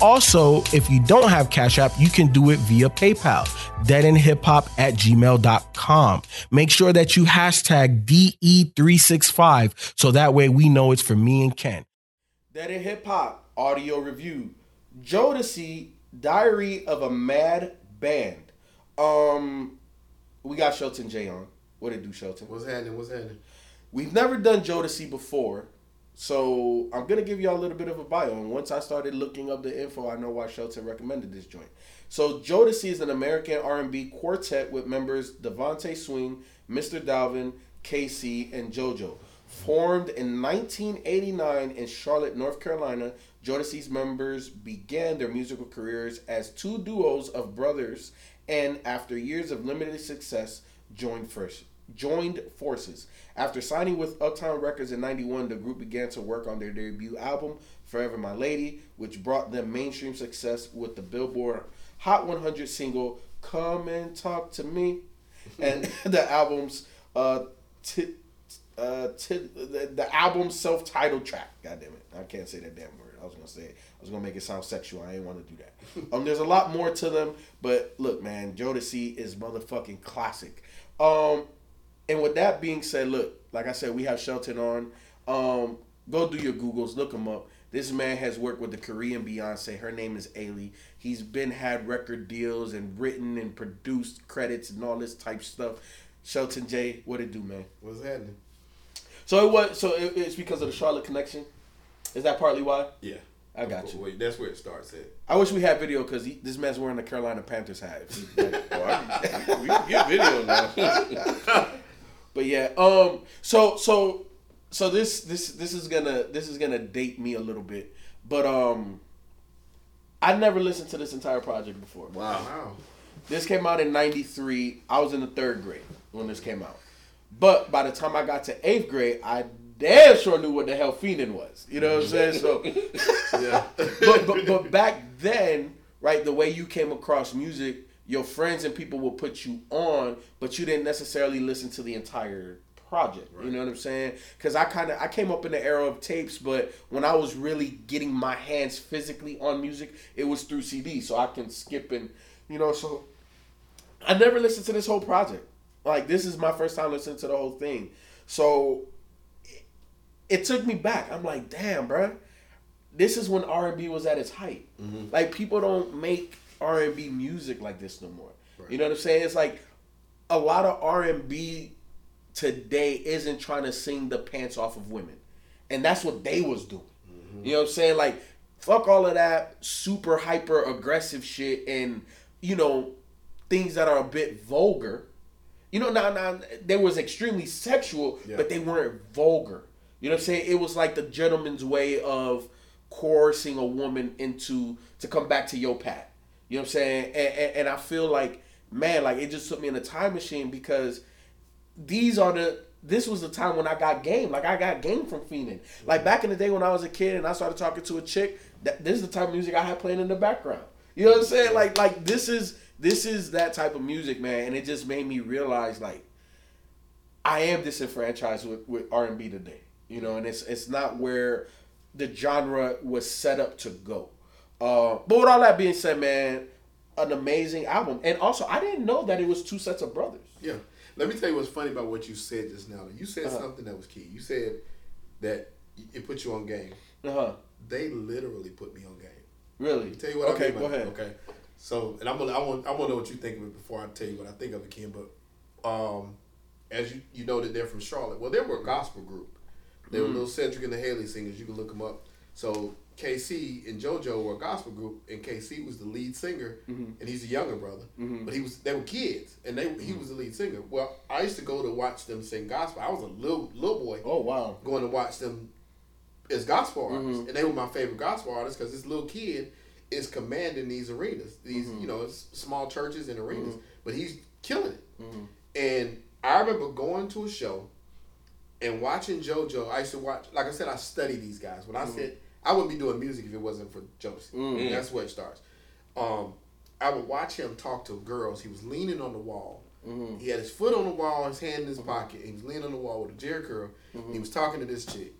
Also, if you don't have Cash App, you can do it via PayPal, deadendhiphop at gmail.com. Make sure that you hashtag DE365 so that way we know it's for me and Ken. Dead End Hip Hop audio review. Jodeci, Diary of a Mad Band. Um, we got Shelton J on. What it do, Shelton? What's happening? What's happening? We've never done Jodeci before, so I'm gonna give y'all a little bit of a bio. And once I started looking up the info, I know why Shelton recommended this joint. So Jodeci is an American R&B quartet with members DeVante Swing, Mr. Dalvin, K-Ci, and JoJo. Formed in 1989 in Charlotte, North Carolina, Jodeci's members began their musical careers as two duos of brothers, and after years of limited success, joined first joined forces. After signing with Uptown Records in 91, the group began to work on their debut album, Forever My Lady, which brought them mainstream success with the Billboard Hot 100 single, Come and Talk to Me, and the album's uh, t- uh, t- the, the album's self-titled track. God damn it, I can't say that damn word. I was gonna say it. I was gonna make it sound sexual. I didn't want to do that. um, there's a lot more to them, but look, man, Jodeci is motherfucking classic. Um, and with that being said, look, like I said, we have Shelton on. Um, go do your Googles, look him up. This man has worked with the Korean Beyonce. Her name is Ailee. He's been had record deals and written and produced credits and all this type stuff. Shelton J, what it do, man? What's happening? So it was. So it, it's because of the Charlotte connection. Is that partly why? Yeah. I got you. Wait, that's where it starts at. I wish we had video because this man's wearing the Carolina Panthers hat. Like, Well, I, we can get video now. But yeah, um, so so so this this this is gonna this is gonna date me a little bit, but um, I never listened to this entire project before. wow. wow. This came out in '93. I was in the third grade when this came out, but by the time I got to eighth grade, I damn sure knew what the hell Feenin was. You know what I'm saying? So, Yeah. but, but but back then, right, the way you came across music, your friends and people will put you on, but you didn't necessarily listen to the entire project. You know what I'm saying? Because I kind of I came up in the era of tapes, but when I was really getting my hands physically on music, it was through CD, so I can skip and you know. So I never listened to this whole project. Like this is my first time listening to the whole thing, so it, it took me back. I'm like, damn, bruh this is when R and B was at its height. Mm-hmm. Like people don't make R and B music like this no more. You know what I'm saying? It's like a lot of R and B today isn't trying to sing the pants off of women, and that's what they was doing. Mm-hmm. You know what I'm saying? Like fuck all of that super hyper aggressive shit and you know things that are a bit vulgar. You know, now now they was extremely sexual, Yeah. but they weren't vulgar. You know what I'm saying? It was like the gentleman's way of coercing a woman into to come back to your path. You know what I'm saying? And, and, and I feel like, man, like it just took me in a time machine because these are the this was the time when I got game. Like I got game from Feenin. Like back in the day when I was a kid and I started talking to a chick, that this is the type of music I had playing in the background. You know what I'm saying? Like like this is this is that type of music, man. And it just made me realize like I am disenfranchised with, with R and B today. You know, and it's it's not where the genre was set up to go. Uh, but with all that being said, man, an amazing album. And also, I didn't know that it was two sets of brothers. Yeah. Let me tell you what's funny about what you said just now. You said Uh-huh. something that was key. You said that it put you on game. Uh huh. They literally put me on game. Really? Tell you what okay, I mean. go by- ahead. Okay. So, and I'm gonna, I want, I want to know what you think of it before I tell you what I think of it, Ken. But, um, as you, you know that they're from Charlotte. Well, they were a gospel group. They were Mm. little Cedric and the Hailey singers. You can look them up. So K-Ci and JoJo were a gospel group, and K-Ci was the lead singer, Mm-hmm. and he's a younger brother. But he was they were kids, and they he Mm-hmm. was the lead singer. Well, I used to go to watch them sing gospel. I was a little little boy Oh wow. going to watch them as gospel Mm-hmm. artists, and they were my favorite gospel artists because this little kid is commanding these arenas, these Mm-hmm. you know small churches and arenas, but he's killing it. Mm-hmm. And I remember going to a show and watching JoJo, I used to watch. Like I said, I study these guys. When I Mm-hmm. said I wouldn't be doing music if it wasn't for Jodeci. Mm. That's where it starts. Um, I would watch him talk to girls. He was leaning on the wall. Mm-hmm. He had his foot on the wall, his hand in his pocket. He was leaning on the wall with a Jheri curl. Mm-hmm. He was talking to this chick.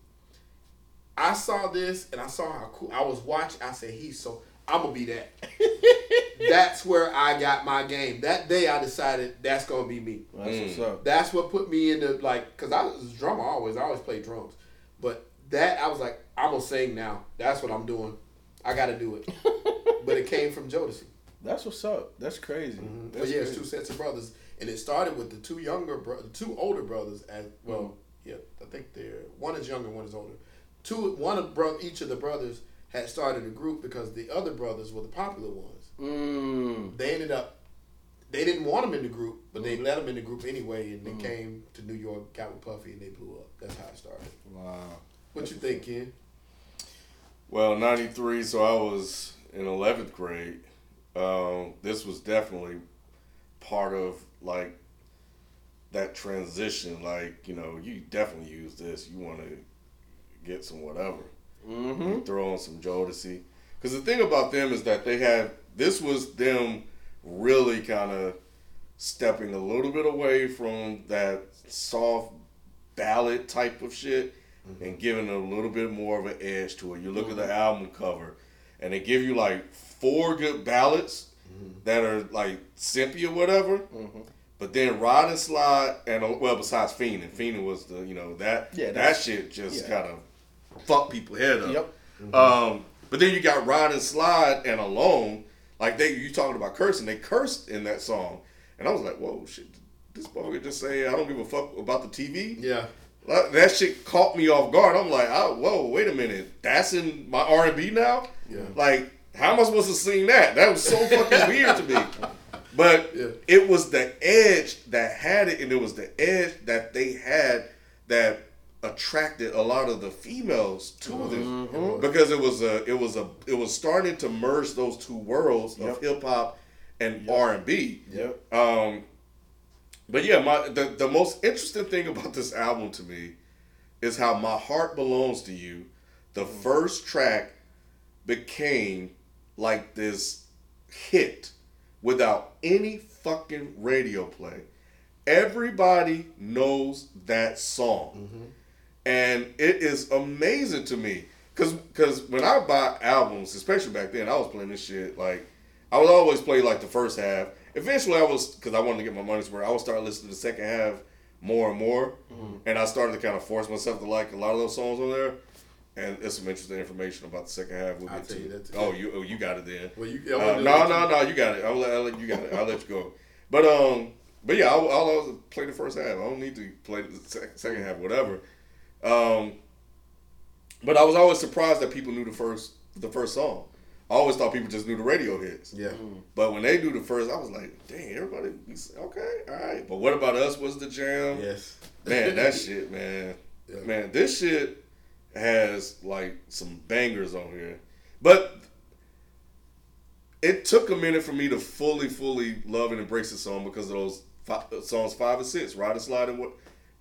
I saw this and I saw how cool. I was watching. I said, "He's so. I'm gonna be that." that's where I got my game. That day, I decided that's gonna be me. That's Mm. what's up. That's what put me into like, cause I was a drummer always. I always played drums, but that I was like, I'm gonna sing now. That's what I'm doing. I got to do it. but it came from Jodeci. That's what's up. That's crazy. Mm-hmm. But That's yeah, it's two sets of brothers, and it started with the two younger bro, the two older brothers. As well, mm-hmm. yeah, I think they're one is younger, one is older. Two, one of bro, each of the brothers had started a group because the other brothers were the popular ones. Mm. They ended up. They didn't want them in the group, but they mm-hmm. let them in the group anyway, and they came to New York, got with Puffy, and they blew up. That's how it started. Wow. What you think, Ken? Well, '93, so I was in 11th grade. Um, this was definitely part of like that transition. Like, you know, you definitely use this. You want to get some whatever. Mm-hmm. Throw on some Jodeci. Because the thing about them is that they had this was them really kind of stepping a little bit away from that soft ballad type of shit and giving a little bit more of an edge to it. You look at the album cover and they give you like four good ballads that are like simpy or whatever. Mm-hmm. But then Ride and Slide and uh, well, besides Feenin', Feenin' was the you know that Yeah, that shit just yeah. kind of fuck people head up. Yep. Um, but then you got Ride and Slide and Alone. Like they, you talking about cursing? They cursed in that song, and I was like, "Whoa, shit! This motherfucker just say I don't give a fuck about the TV." Yeah. Like, that shit caught me off guard. I'm like, oh, "Whoa, wait a minute! That's in my R and B now." Yeah. Like, how am I supposed to sing that? That was so fucking weird to me. But Yeah. it was the edge that had it, and it was the edge that they had that attracted a lot of the females to them because it was a it was a it was starting to merge those two worlds of hip hop and R and B. Yep. Um, but yeah, my the, the most interesting thing about this album to me is how My Heart Belongs to You, the mm. first track became like this hit without any fucking radio play. Everybody knows that song. Mm-hmm. And it is amazing to me. Cause, Cause when I buy albums, especially back then, I was playing this shit like I would always play like the first half. Eventually, I was because I wanted to get my money's worth. I would start listening to the second half more and more, and I started to kind of force myself to like a lot of those songs on there. And there's some interesting information about the second half. We'll I'll get to. you that too. Oh, you oh you got it then. Well, you. Uh, no, no, no, you got it. I'll let, I'll let you got it. I'll let you go. But um, but yeah, I'll, I'll always play the first half. I don't need to play the sec- second half, whatever. Um, but I was always surprised that people knew the first the first song. I always thought people just knew the radio hits. Yeah. Mm. But when they do the first, I was like, dang, everybody, okay, all right. But what about us? Was the jam? Yes. Man, that shit, man. Yeah. Man, this shit has like some bangers on here. But it took a minute for me to fully, fully love and embrace the song because of those five, uh, songs five and six, Ride and Slide and, what-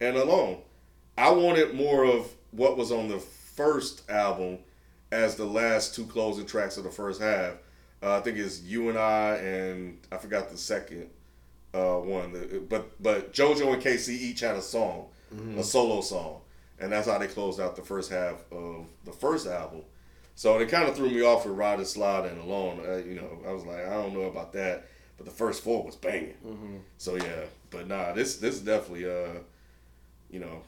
and Alone. I wanted more of what was on the first album as the last two closing tracks of the first half. Uh, I think it's You and I, and I forgot the second uh, one. But but JoJo and K-Ci each had a song, a solo song, and that's how they closed out the first half of the first album. So it kind of threw me off with Ride and Slide and Alone. Uh, you know, I was like, I don't know about that, but the first four was banging. So yeah, but nah, this this is definitely uh, you know,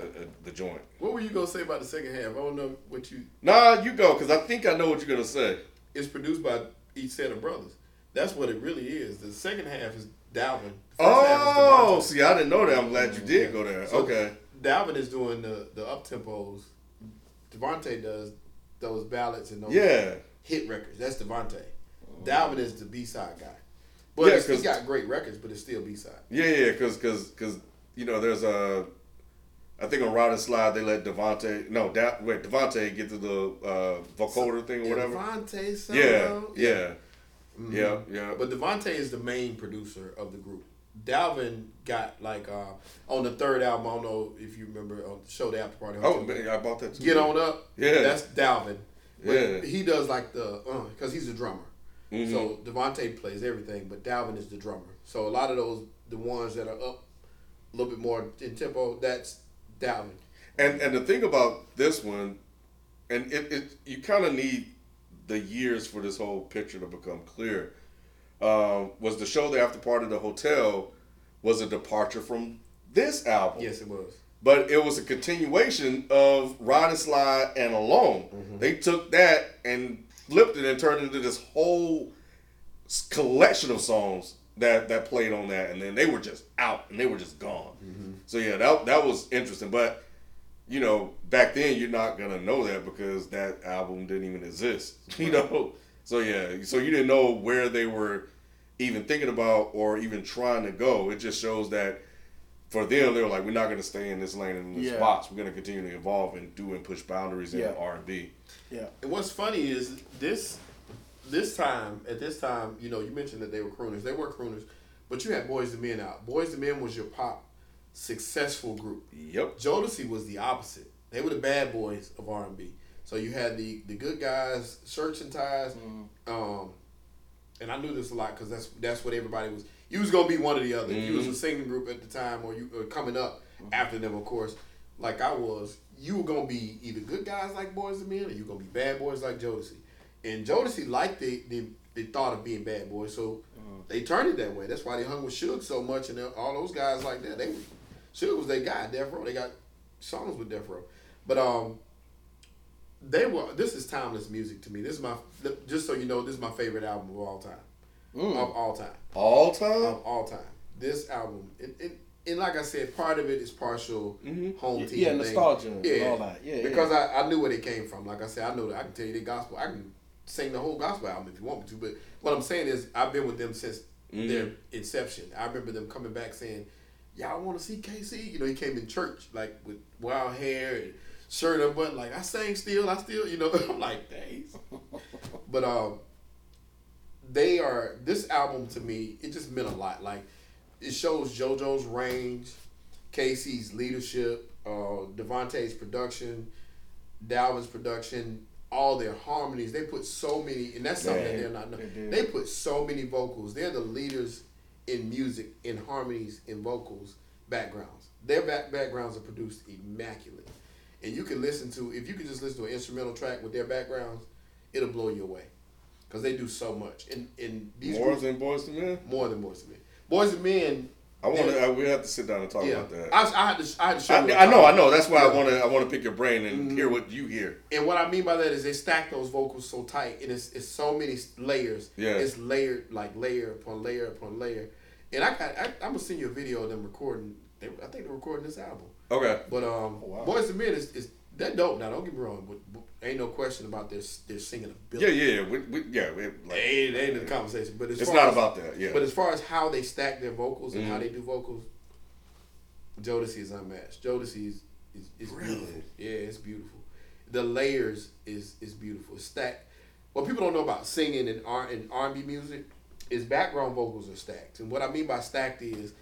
uh, uh, the joint. What were you gonna say about the second half? I don't know what you. Nah, you go because I think I know what you're gonna say. It's produced by each set of brothers. That's what it really is. The second half is Dalvin. Oh, is see, I didn't know that. I'm glad you did go there. So okay. Dalvin is doing the the up tempos. DeVante does those ballads and those Yeah. hit records. That's DeVante. Dalvin is the B side guy. But Yeah, he's got great records, but it's still B side. Yeah, yeah, because because because you know there's a, I think on Ride and Slide they let DeVante no da, wait DeVante get to the uh, vocoder thing or whatever. DeVante solo. Yeah, yeah, Mhm. yeah, yeah. But DeVante is the main producer of the group. Dalvin got like uh, on the third album. I don't know if you remember on the show the after party. Oh, man, I bought that too. Get on up. Yeah. that's Dalvin. But Yeah. he does like the because he's a drummer. Mhm. So DeVante plays everything, but Dalvin is the drummer. So a lot of those the ones that are up a little bit more in tempo. That's Dalvin. And and the thing about this one, and it, it you kind of need the years for this whole picture to become clear. Um, was the show the after part of the hotel was a departure from this album? Yes, it was. but it was a continuation of Ride and Slide and Alone. Mm-hmm. They took that and flipped it and turned it into this whole collection of songs that that played on that, and then they were just out and they were just gone. Mm-hmm. So yeah, that that was interesting, but. You know, back then you're not gonna know that because that album didn't even exist. You know, so yeah, so you didn't know where they were even thinking about or even trying to go. It just shows that for them, they were like, we're not going to stay in this lane and in this Yeah. box. We're going to continue to evolve and do and push boundaries in R and B. Yeah. And what's funny is this this time at this time, you know, you mentioned that they were crooners. They were crooners, but you had Boys and Men out. Boys and Men was your pop successful group. Yep. Jodeci was the opposite. They were the bad boys of R and B. So you had the the good guys, shirts and ties. Mm-hmm. Um, and I knew this a lot because that's that's what everybody was. You was gonna be one or the other. If you was a mm-hmm. singing group at the time, or you or coming up mm-hmm. after them, of course, like I was. You were gonna be either good guys like Boys and Men, or you were gonna be bad boys like Jodeci. And Jodeci liked the the, the thought of being bad boys, so they turned it that way. That's why they hung with Suge so much, and all those guys like that. They Suge was their guy, Death Row. They got songs with Death Row, but um, they were. This is timeless music to me. This is my just so you know, this is my favorite album of all time, Mm. of all time, All time. of all time. This album, it, it, and like I said, part of it is partial Mhm. home Yeah, team, yeah, nostalgia and all that. Yeah, because I, I knew where they came from. Like I said, I know that I can tell you the gospel. I can sing the whole gospel album if you want me to. But what I'm saying is, I've been with them since Mhm. their inception. I remember them coming back saying, "Y'all want to see K-Ci?" You know, he came in church like with wild hair and shirt up, but Like I sang still, I still, you know. I'm like, dang. but um, they are this album to me. It just meant a lot. Like it shows JoJo's range, K-Ci's leadership, uh, DeVante's production, Dalvin's production, all their harmonies. They put so many, and that's something that they're not. they. They put so many vocals. They're the leaders in music, in harmonies, in vocals, backgrounds. Their back backgrounds are produced immaculate, and you can listen to if you can just listen to an instrumental track with their backgrounds, it'll blow you away, because they do so much. And and these More groups, than Boyz II Men. more than Boys and Men. Boys and Men. I want Yeah. to. We have to sit down and talk Yeah, about that. I, I had to. I had to show. I, I know. I know. That's why I want to. I want to pick your brain and Mhm. hear what you hear. And what I mean by that is they stack those vocals so tight, and it's, it's so many layers. Yeah. It's layered like layer upon layer upon layer. And I got I, I'm gonna send you a video of them recording. They, I think they're recording this album. Okay. But um, Oh, wow. Boys and Men is, is that dope. Now don't get me wrong, but, but ain't no question about their their singing ability. Yeah. Yeah. We, we, yeah. We, like, Ain't, ain't in the conversation. But as it's far not as, about that. Yeah. But as far as how they stack their vocals and how Mhm. they do vocals, Jodeci is unmatched. Jodeci is is, is Really? beautiful. Yeah, it's beautiful. The layers is is beautiful. Stack. What people don't know about singing and R and R and B music is background vocals are stacked. And what I mean by stacked is,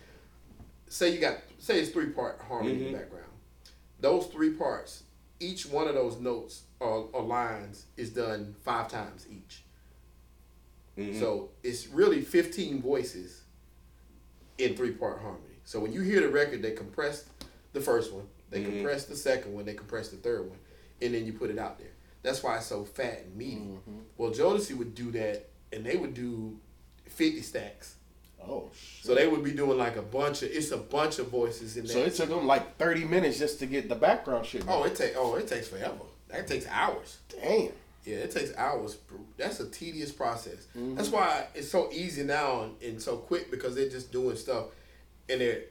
say you got say it's three part harmony in Mhm. the background. Those three parts, each one of those notes or, or lines is done five times each. Mhm. So it's really 15 voices in three part harmony. So when you hear the record, they compress the first one, they Mhm. compress the second one, they compress the third one, and then you put it out there. That's why it's so fat and meaty. Mm-hmm. Well, Jodeci would do that, and they would do 50 stacks. Oh shit. So they would be doing like a bunch of, it's a bunch of voices in there. So it took them like thirty minutes just to get the background shit. oh, it take oh, it takes forever. That takes hours. damn. Yeah, it takes hours. That's a tedious process. Mhm. That's why it's so easy now and, and so quick because they're just doing stuff, and they're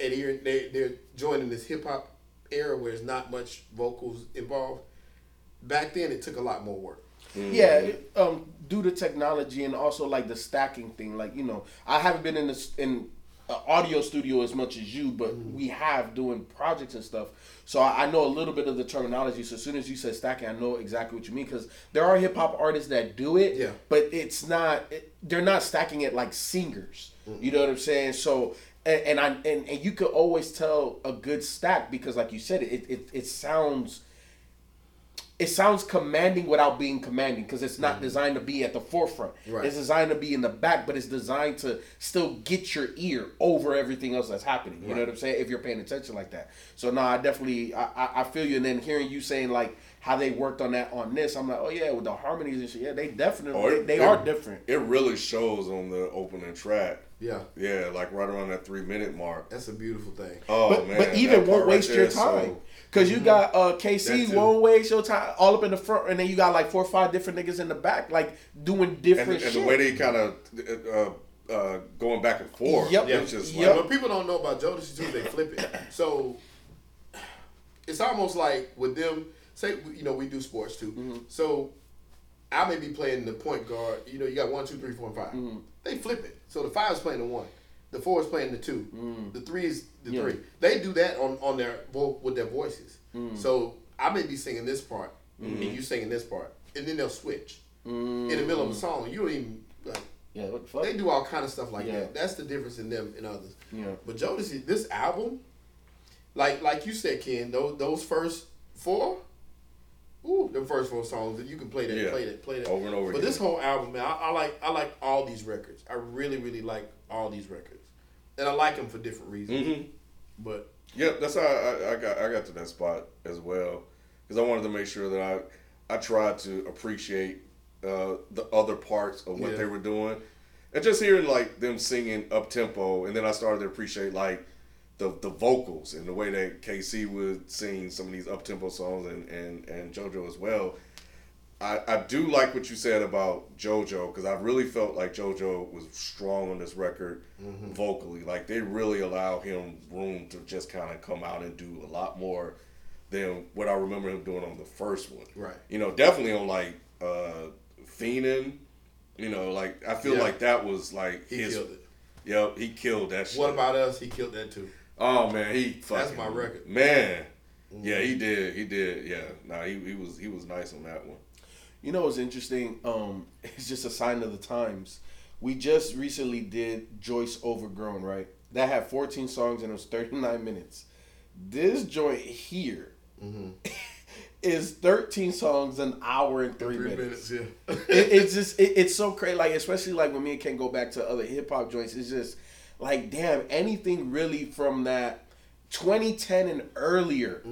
and they're they're, they're joining this hip hop era where there's not much vocals involved. Back then, it took a lot more work. Mhm. Yeah, um, due to technology and also like the stacking thing. Like you know, I haven't been in this in audio studio as much as you, but Mm-hmm. we have doing projects and stuff. So I, I know a little bit of the terminology. So as soon as you said stacking, I know exactly what you mean because there are hip hop artists that do it. Yeah. But it's not. It, they're not stacking it like singers. You know what I'm saying? So. And, and I and, and you could always tell a good stack because, like you said, it it, it sounds it sounds commanding without being commanding because it's not mm-hmm. designed to be at the forefront. Right. It's designed to be in the back, but it's designed to still get your ear over everything else that's happening. You know what I'm saying? If you're paying attention like that. So no, I definitely I, I, I feel you. And then hearing you saying like how they worked on that on this, I'm like, oh yeah, with the harmonies and shit, yeah, they definitely Oh, they, it- they it- are different. It really shows on the opening track. Yeah, Yeah, like right around that three minute mark. that's a beautiful thing. Oh but, man, but even won't part right waste there your time. so- Cause you got uh K-Ci too. won't waste your time all up in the front, and then you got like four or five different niggas in the back, like doing and, different and shit. the way they kind of uh, uh, going back and forth. Yep. Yeah, It's just Yep. like, what people don't know about Jodeci too, they flip it. So it's almost like with them. Say you know we do sports too. Mm-hmm. So I may be playing the point guard. You know you got one, two, three, four, and 5 Mm-hmm. They flip it. So the five is playing the one, the four is playing the two, the three is the Mm. Yeah. three. They do that on on their vo- with their voices. Mm. So I may be singing this part Mm-hmm. and you singing this part, and then they'll switch in the middle of a song. You don't even like. Yeah, what the fuck? They do all kind of stuff like Yeah. that. That's the difference in them and others. Yeah. But Jodeci, this album, like like you said, Ken, those those first four, ooh, the first four songs, and you can play that, Yeah. play that, play that Over and over But again. this whole album, man, I, I like I like all these records. I really really like all these records, and I like them for different reasons. Mhm. But yeah, that's how I, I got I got to that spot as well because I wanted to make sure that I I tried to appreciate uh, the other parts of what Yeah. they were doing, and just hearing like them singing up tempo, and then I started to appreciate like the the vocals and the way that K-Ci would sing some of these up tempo songs and and and JoJo as well. I, I do like what you said about JoJo because I really felt like JoJo was strong on this record vocally. Like they really allow him room to just kind of come out and do a lot more than what I remember him doing on the first one. Right. You know, definitely on like uh Feenin'. You know, like I feel Yeah. like that was like he his. killed it. Yep, he killed that shit. What about us? He killed that too. Oh man, he fucking. my record. Man, yeah, he did. He did. Yeah, nah, he, he was he was nice on that one. You know what's interesting? Um, it's just a sign of the times. We just recently did Joyce Overgrown, right? That had 14 songs and it was 39 minutes. This joint here is 13 songs, an hour and three, Three minutes. minutes, yeah. It, it's just it, it's so crazy. Like especially like when me and Ken go back to other hip hop joints, it's just like damn anything really from that 2010 and earlier.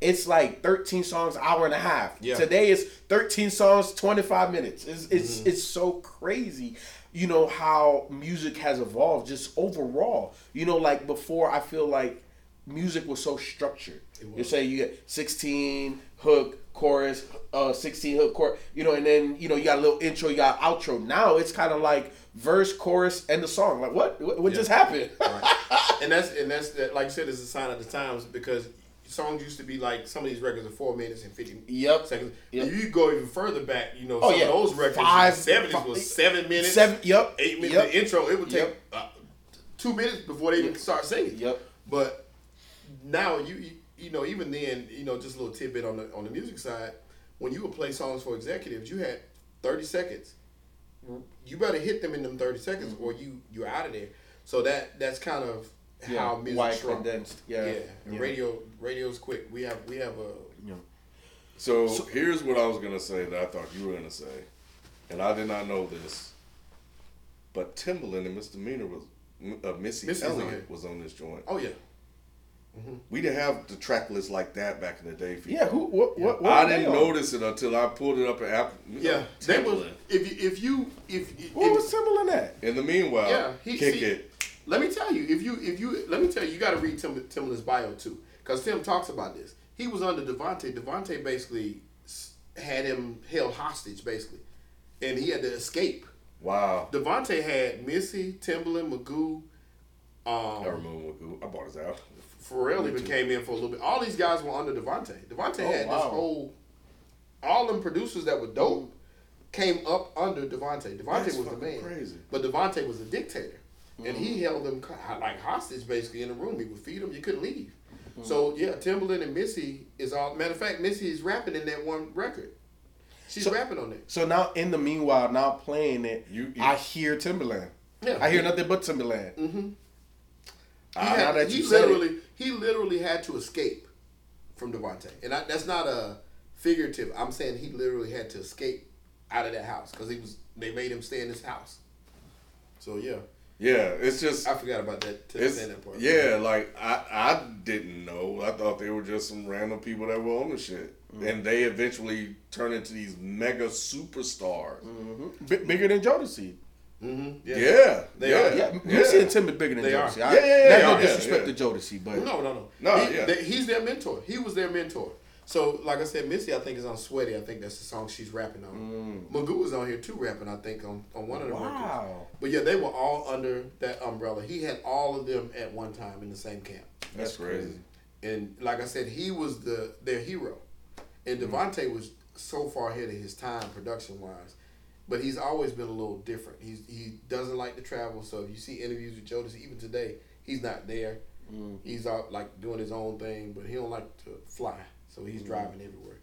It's like 13 songs, hour and a half. Yeah. Today is 13 songs, 25 minutes. It's it's it's so crazy. You know how music has evolved just overall. You know, like before, I feel like music was so structured. You say you get 16 hook chorus, uh, 16 hook chorus, you know, and then you know you got a little intro, you got outro. Now it's kind of like verse, chorus, and the song. Like what? What, what just happened? and that's and that's that, like you said, it's a sign of the times because songs used to be like some of these records are four minutes and fifty Yep. seconds. Yep. If you go even further back, you know, Oh, some yeah. of those records, Five- seventies five- was seven minutes, Seven. Yep. eight minutes. Yep. The intro it would take Yep. uh, two minutes before they even start singing. Yep. But now you you- you know even then you know just a little tidbit on the on the music side when you would play songs for executives you had thirty seconds. You better hit them in them thirty seconds or you you're out of there. So that that's kind of Yeah. how music Why shrunk. condensed? Yeah, Yeah. Yeah. radio radio's quick. We have we have a Yeah. So, here's what I was gonna say that I thought you were gonna say, and I did not know this, but Timbaland and Misdemeanor was uh, Missy Missy's Elliott was on this joint. oh yeah. We didn't have the track list like that back in the day. For Yeah. Who? What? What? what I didn't notice it until I pulled it up at Apple. Yeah, that was Timbaland. if you if you if, if What was Timbaland at? In the meanwhile, Yeah, he- kick see- it. Let me tell you, if you if you let me tell you, you got to read Tim Timbaland's bio too, because Tim talks about this. He was under DeVante. DeVante basically had him held hostage, basically, and he had to escape. Wow. DeVante had Missy, Timbaland, Magoo. I Um, remember Magoo. I bought his album. Pharrell even came in for a little bit. All these guys were under DeVante. DeVante Oh, had wow. this whole, all them producers that were dope came up under DeVante. DeVante That's was the man. crazy. But DeVante was a dictator. and Mm-hmm. he held them like hostage basically in the room. He would feed them. You couldn't leave. Mm-hmm. So yeah, Timbaland and Missy is all. Matter of fact, Missy is rapping in that one record. She's So- rapping on that. So now, in the meanwhile, now playing it, You- you- I hear Timbaland. Yeah, I hear nothing but Timbaland. Mm-hmm. He, Ah, had- now that he you said it. literally, he literally had to escape from DeVante, and I, that's not a figurative. I'm saying he literally had to escape out of that house because he was. They made him stay in this house. So yeah, Yeah, it's just I forgot about that. To it's that part. yeah. Like I I didn't know. I thought they were just some random people that were on the shit, Mm. and they eventually turn into these mega superstars. Mhm. B- bigger than Jodeci. Mm-hmm. Yeah, Yeah. They yeah, are. Yeah, Missy and Tim are bigger than They are. Jodeci. Yeah, yeah, yeah, That's yeah, no yeah, disrespect yeah. to Jodeci, but No, no, no. No, He- yeah. they- he's their mentor. He was their mentor. So, like I said, Missy, I think is on Sweaty. I think that's the song she's rapping on. Magoo was on here too, rapping. I think on, on one of the records. wow, But yeah, they were all under that umbrella. He had all of them at one time in the same camp. that's crazy. And like I said, he was the their hero. And DeVante was so far ahead of his time production wise. But he's always been a little different. He's he doesn't like to travel. So if you see interviews with Jodeci, even today, he's not there. He's out like doing his own thing, but he don't like to fly. So he's driving everywhere.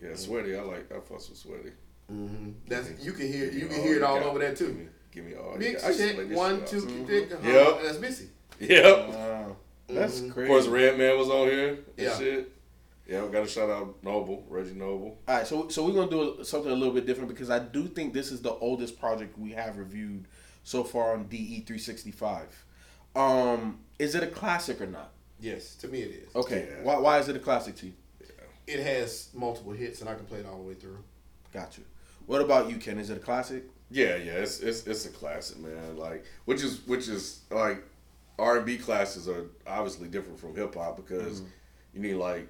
Yeah, sweaty. I like. I fuss with sweaty. Mm-hmm. That's you can hear you can hear it all got. over there Give too. me, give me all. you Mix got. I used to check one shit two out. thick. uh-huh. Yep. That's Missy. Yep. wow, that's Mhm. crazy. Of course, Redman was on here. And Yeah. Shit. Yeah, we got to shout out Noble, Reggie Noble. All right, so so we're gonna do something a little bit different because I do think this is the oldest project we have reviewed so far on DE three sixty five. Um, is it a classic or not? Yes, to me it is. Okay, Yeah. why why is it a classic to you? It has multiple hits, and I can play it all the way through. Got you. What about you, Ken? Is it a classic? Yeah, yeah, it's it's it's a classic, man. Like, which is which is like R and B classes are obviously different from hip hop because you need like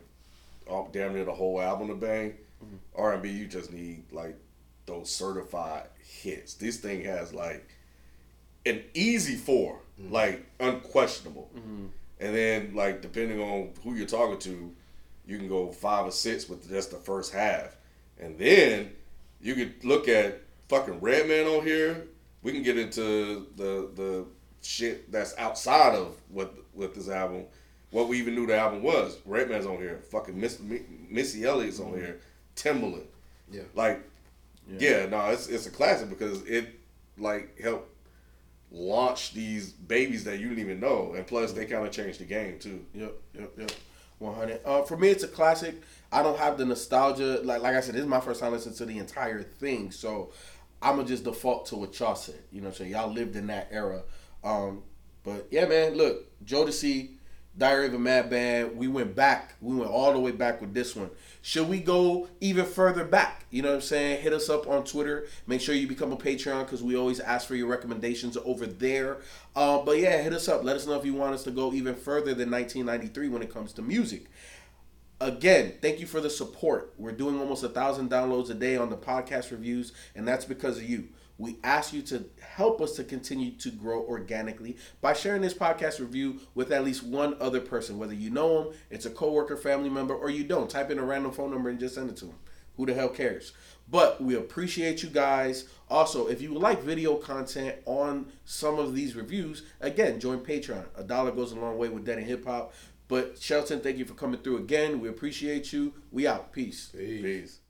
all, damn near the whole album to bang. Mm-hmm. R and B, you just need like those certified hits. This thing has like an easy 4 mm-hmm. like unquestionable, mm-hmm. and then like depending on who you're talking to, you can go five or six with just the first half, and then you could look at fucking Redman on here. We can get into the the shit that's outside of what with this album. What we even knew the album was. Redman's on here. Fucking Miss, Missy Elliott's on here. Timbaland. Yeah. Like, yeah. no, it's it's a classic because it like helped launch these babies that you didn't even know, and plus they kind of changed the game too. Yep, yep, yep. One hundred. Uh, for me, it's a classic. I don't have the nostalgia. Like like I said, this is my first time listening to the entire thing, so I'm gonna just default to what y'all said. You know, what I'm saying y'all lived in that era. Um, but yeah, man, look, Jodeci, Diary of a Mad Band. We went back. We went all the way back with this one. Should we go even further back? You know what I'm saying? Hit us up on Twitter. Make sure you become a Patreon because we always ask for your recommendations over there. Uh, but yeah, hit us up. Let us know if you want us to go even further than 1993 when it comes to music. Again, thank you for the support. We're doing almost a thousand downloads a day on the podcast reviews, and that's because of you. We ask you to help us to continue to grow organically by sharing this podcast review with at least one other person, whether you know them, it's a coworker, family member, or you don't. Type in a random phone number and just send it to them. Who the hell cares? But we appreciate you guys. Also, if you like video content on some of these reviews, again, join Patreon. A dollar goes a long way with Dead End Hip Hop. But Shelton, thank you for coming through again. We appreciate you. We out. Peace. Peace. Peace.